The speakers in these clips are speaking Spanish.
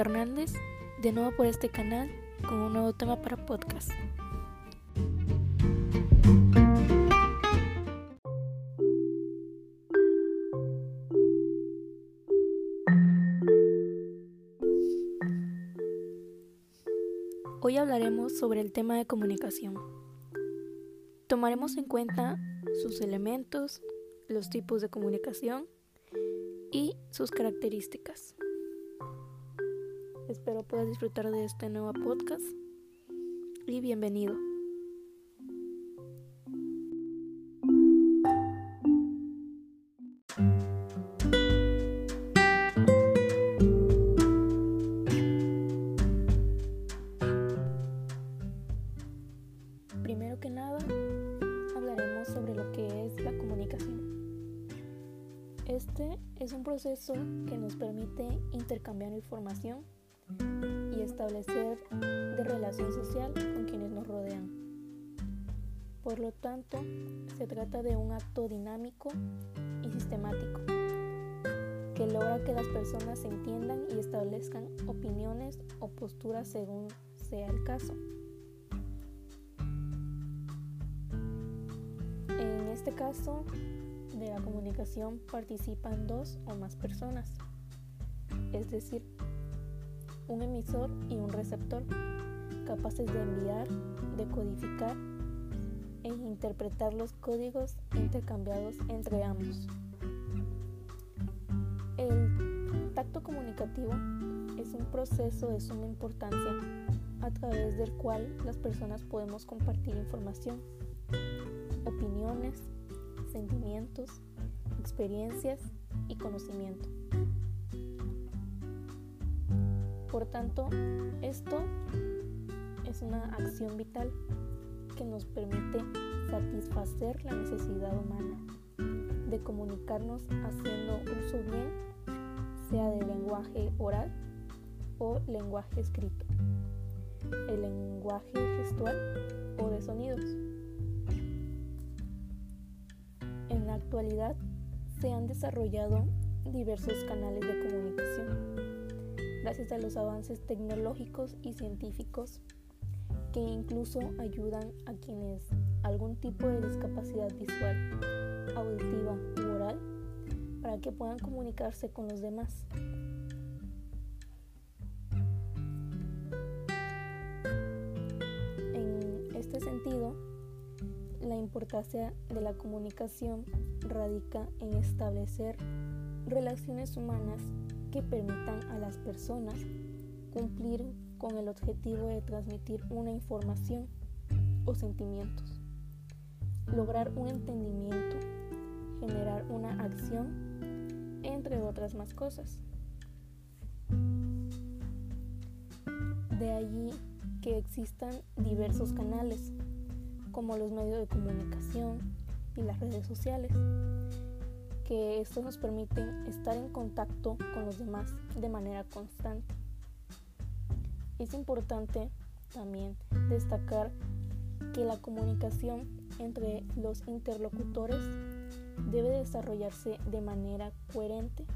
Hernández, de nuevo por este canal con un nuevo tema para podcast. Hoy hablaremos sobre el tema de comunicación. Tomaremos en cuenta sus elementos, los tipos de comunicación y sus características. Espero puedas disfrutar de este nuevo podcast y bienvenido. Primero que nada, hablaremos sobre lo que es la comunicación. Este es un proceso que nos permite intercambiar información establecer de relación social con quienes nos rodean. Por lo tanto, se trata de un acto dinámico y sistemático que logra que las personas se entiendan y establezcan opiniones o posturas según sea el caso. En este caso de la comunicación participan dos o más personas, es decir, un emisor y un receptor, capaces de enviar, decodificar e interpretar los códigos intercambiados entre ambos. El tacto comunicativo es un proceso de suma importancia a través del cual las personas podemos compartir información, opiniones, sentimientos, experiencias y conocimiento. Por tanto, esto es una acción vital que nos permite satisfacer la necesidad humana de comunicarnos haciendo uso bien, sea de lenguaje oral o lenguaje escrito, el lenguaje gestual o de sonidos. En la actualidad se han desarrollado diversos canales de comunicación gracias a los avances tecnológicos y científicos que incluso ayudan a quienes algún tipo de discapacidad visual, auditiva u oral para que puedan comunicarse con los demás. En este sentido, la importancia de la comunicación radica en establecer relaciones humanas que permitan a las personas cumplir con el objetivo de transmitir una información o sentimientos, lograr un entendimiento, generar una acción, entre otras más cosas. De allí que existan diversos canales, como los medios de comunicación y las redes sociales, que esto nos permite estar en contacto con los demás de manera constante. Es importante también destacar que la comunicación entre los interlocutores debe desarrollarse de manera coherente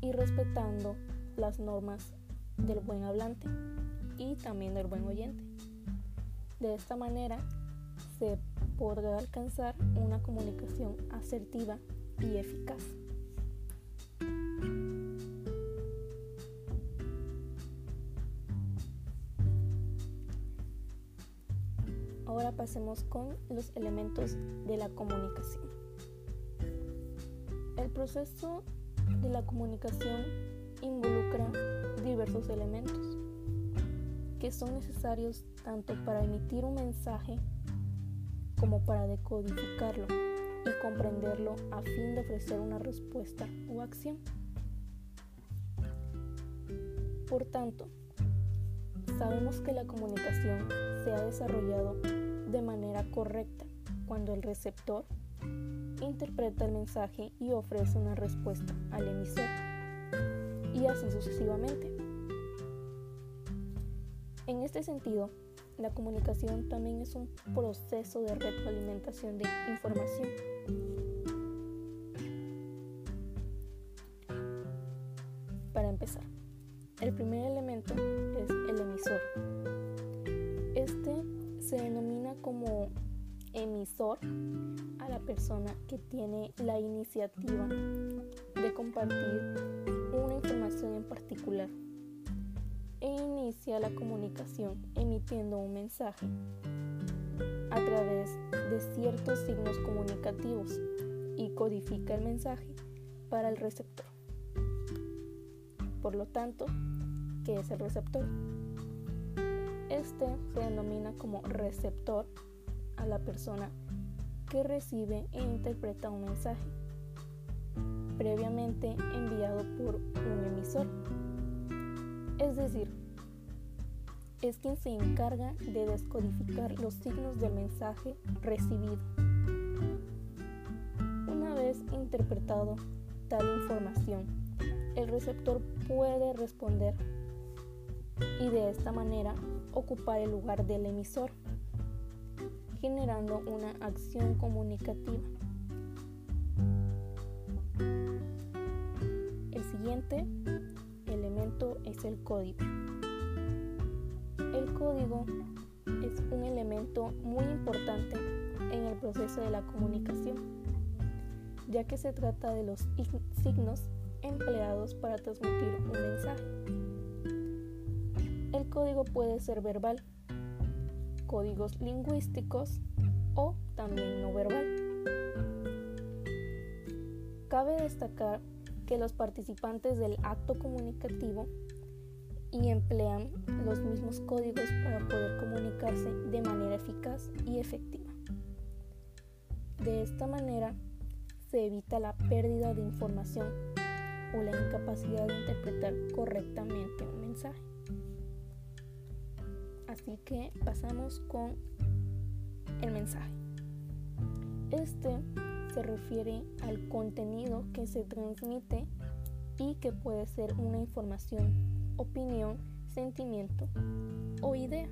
y respetando las normas del buen hablante y también del buen oyente. De esta manera se podrá alcanzar una comunicación asertiva y eficaz. Ahora pasemos con los elementos de la comunicación. El proceso de la comunicación involucra diversos elementos que son necesarios tanto para emitir un mensaje como para decodificarlo y comprenderlo a fin de ofrecer una respuesta o acción. Por tanto, sabemos que la comunicación se ha desarrollado de manera correcta cuando el receptor interpreta el mensaje y ofrece una respuesta al emisor, y así sucesivamente. En este sentido, la comunicación también es un proceso de retroalimentación de información. Para empezar, el primer elemento es el emisor. Este se denomina como emisor a la persona que tiene la iniciativa de compartir una información en particular e inicia la comunicación emitiendo un mensaje a través de ciertos signos comunicativos y codifica el mensaje para el receptor. Por lo tanto, ¿qué es el receptor? Este se denomina como receptor a la persona que recibe e interpreta un mensaje previamente enviado por un emisor. Es decir, es quien se encarga de descodificar los signos del mensaje recibido. Una vez interpretado tal información, el receptor puede responder y de esta manera ocupar el lugar del emisor, generando una acción comunicativa. El siguiente elemento es el código. El código es un elemento muy importante en el proceso de la comunicación, ya que se trata de los signos empleados para transmitir un mensaje. El código puede ser verbal, códigos lingüísticos o también no verbal. Cabe destacar que los participantes del acto comunicativo y emplean los mismos códigos para poder comunicarse de manera eficaz y efectiva. De esta manera se evita la pérdida de información o la incapacidad de interpretar correctamente un mensaje. Así que pasamos con el mensaje. Este se refiere al contenido que se transmite y que puede ser una información opinión, sentimiento o idea.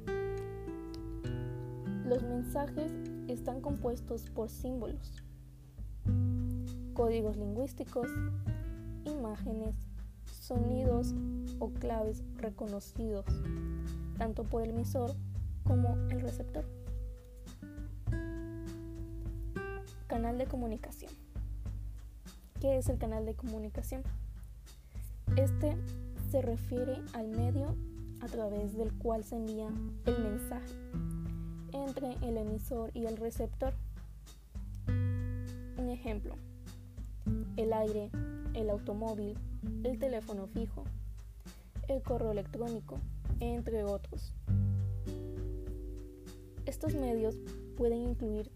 Los mensajes están compuestos por símbolos, códigos lingüísticos, imágenes, sonidos o claves reconocidos tanto por el emisor como el receptor. Canal de comunicación. ¿Qué es el canal de comunicación? Este se refiere al medio a través del cual se envía el mensaje entre el emisor y el receptor. Un ejemplo, el aire, el automóvil, el teléfono fijo, el correo electrónico, entre otros. Estos medios pueden incluir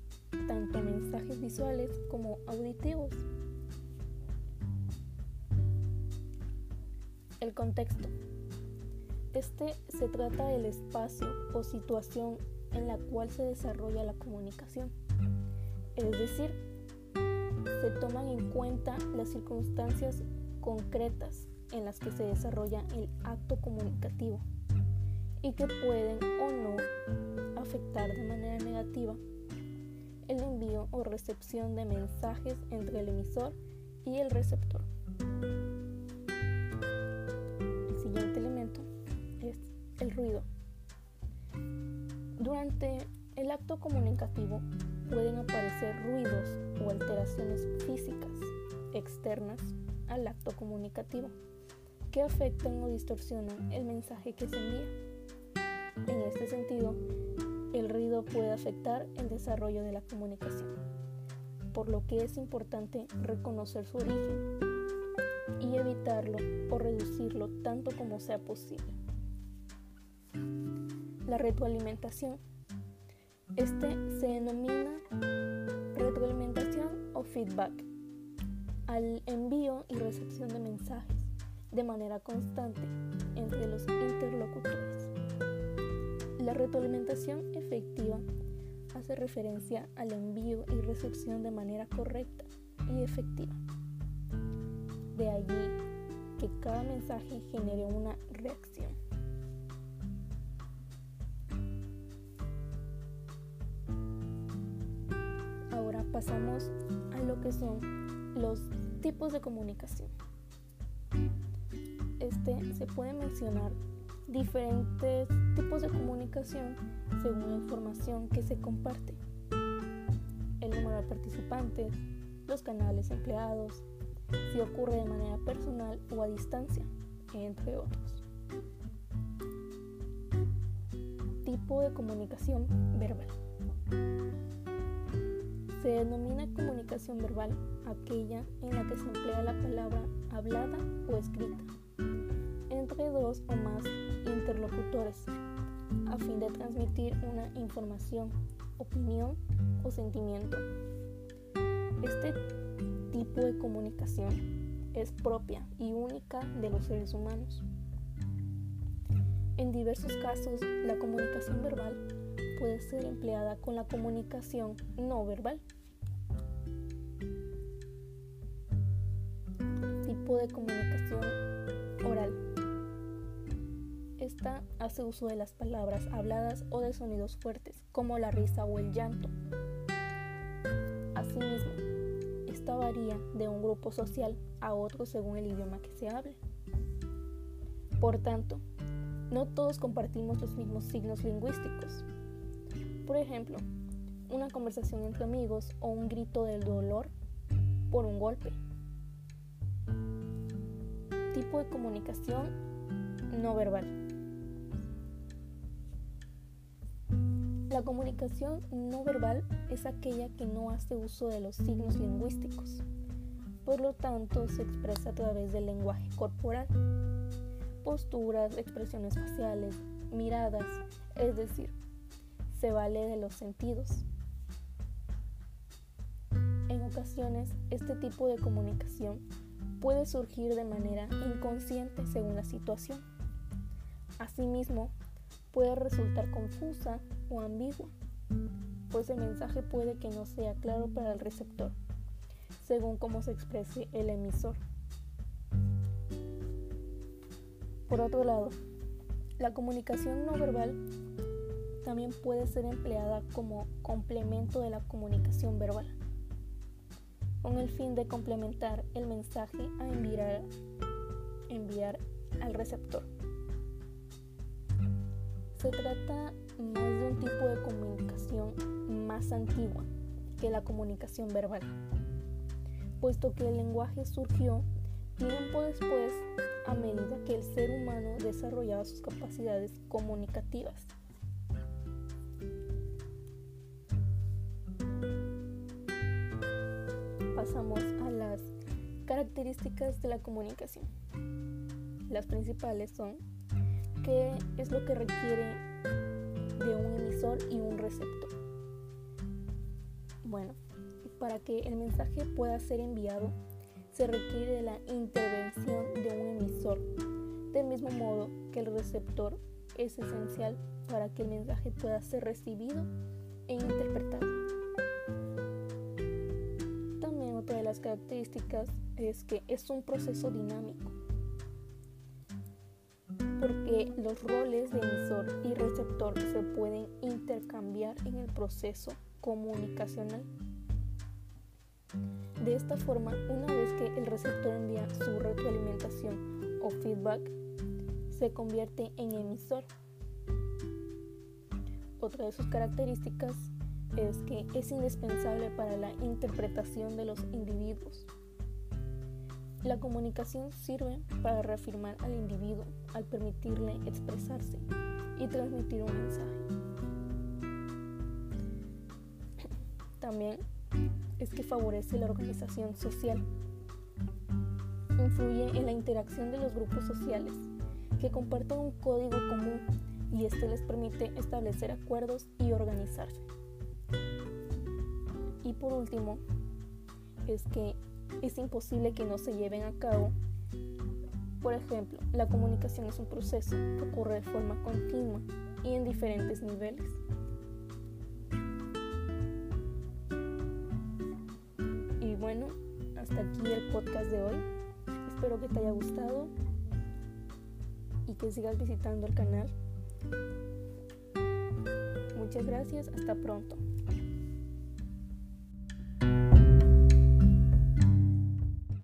tanto mensajes visuales como auditivos. El contexto. Este se trata del espacio o situación en la cual se desarrolla la comunicación. Es decir, se toman en cuenta las circunstancias concretas en las que se desarrolla el acto comunicativo y que pueden o no afectar de manera negativa el envío o recepción de mensajes entre el emisor y el receptor. el ruido. Durante el acto comunicativo pueden aparecer ruidos o alteraciones físicas externas al acto comunicativo que afectan o distorsionan el mensaje que se envía. En este sentido, el ruido puede afectar el desarrollo de la comunicación, por lo que es importante reconocer su origen y evitarlo o reducirlo tanto como sea posible. La retroalimentación. Este se denomina retroalimentación o feedback al envío y recepción de mensajes de manera constante entre los interlocutores. La retroalimentación efectiva hace referencia al envío y recepción de manera correcta y efectiva. De allí que cada mensaje genere una reacción. Pasamos a lo que son los tipos de comunicación. este se puede mencionar diferentes tipos de comunicación según la información que se comparte, el número de participantes, los canales empleados, si ocurre de manera personal o a distancia, entre otros. Tipo de comunicación verbal. Se denomina comunicación verbal aquella en la que se emplea la palabra hablada o escrita entre dos o más interlocutores a fin de transmitir una información, opinión o sentimiento. Este tipo de comunicación es propia y única de los seres humanos. En diversos casos, la comunicación verbal puede ser empleada con la comunicación no verbal. De comunicación oral. Esta hace uso de las palabras habladas o de sonidos fuertes, como la risa o el llanto. Asimismo, esta varía de un grupo social a otro según el idioma que se hable. Por tanto, no todos compartimos los mismos signos lingüísticos. Por ejemplo, una conversación entre amigos o un grito del dolor por un golpe. De comunicación no verbal. La comunicación no verbal es aquella que no hace uso de los signos lingüísticos. Por lo tanto, se expresa a través del lenguaje corporal, posturas, expresiones faciales, miradas, es decir, se vale de los sentidos. En ocasiones, este tipo de comunicación puede surgir de manera inconsciente según la situación. Asimismo, puede resultar confusa o ambigua, pues el mensaje puede que no sea claro para el receptor, según cómo se exprese el emisor. Por otro lado, la comunicación no verbal también puede ser empleada como complemento de la comunicación verbal, con el fin de complementar el mensaje a enviar, al receptor. Se trata más de un tipo de comunicación más antigua que la comunicación verbal, puesto que el lenguaje surgió tiempo después a medida que el ser humano desarrollaba sus capacidades comunicativas. Características de la comunicación. Las principales son qué es lo que requiere de un emisor y un receptor. Bueno, para que el mensaje pueda ser enviado, se requiere de la intervención de un emisor, del mismo modo que el receptor es esencial para que el mensaje pueda ser recibido e interpretado. las características es que es un proceso dinámico, porque los roles de emisor y receptor se pueden intercambiar en el proceso comunicacional. De esta forma, una vez que el receptor envía su retroalimentación o feedback, se convierte en emisor. Otra de sus características es que es indispensable para la interpretación de los individuos. La comunicación sirve para reafirmar al individuo al permitirle expresarse y transmitir un mensaje. También es que favorece la organización social. Influye en la interacción de los grupos sociales que comparten un código común y este les permite establecer acuerdos y organizarse. Y por último, es que es imposible que no se lleven a cabo. Por ejemplo, la comunicación es un proceso que ocurre de forma continua y en diferentes niveles. Y bueno, hasta aquí el podcast de hoy. Espero que te haya gustado y que sigas visitando el canal. Muchas gracias, hasta pronto.